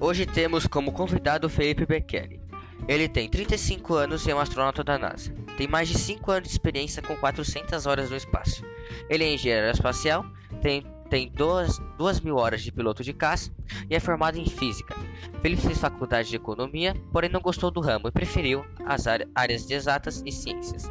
Hoje temos como convidado Felipe Bekele. Ele tem 35 anos e é um astronauta da NASA. Tem mais de 5 anos de experiência com 400 horas no espaço. Ele é engenheiro aeroespacial, tem, tem 2, 2 mil horas de piloto de caça e é formado em física. Felipe fez faculdade de economia, porém não gostou do ramo e preferiu as áreas de exatas e ciências.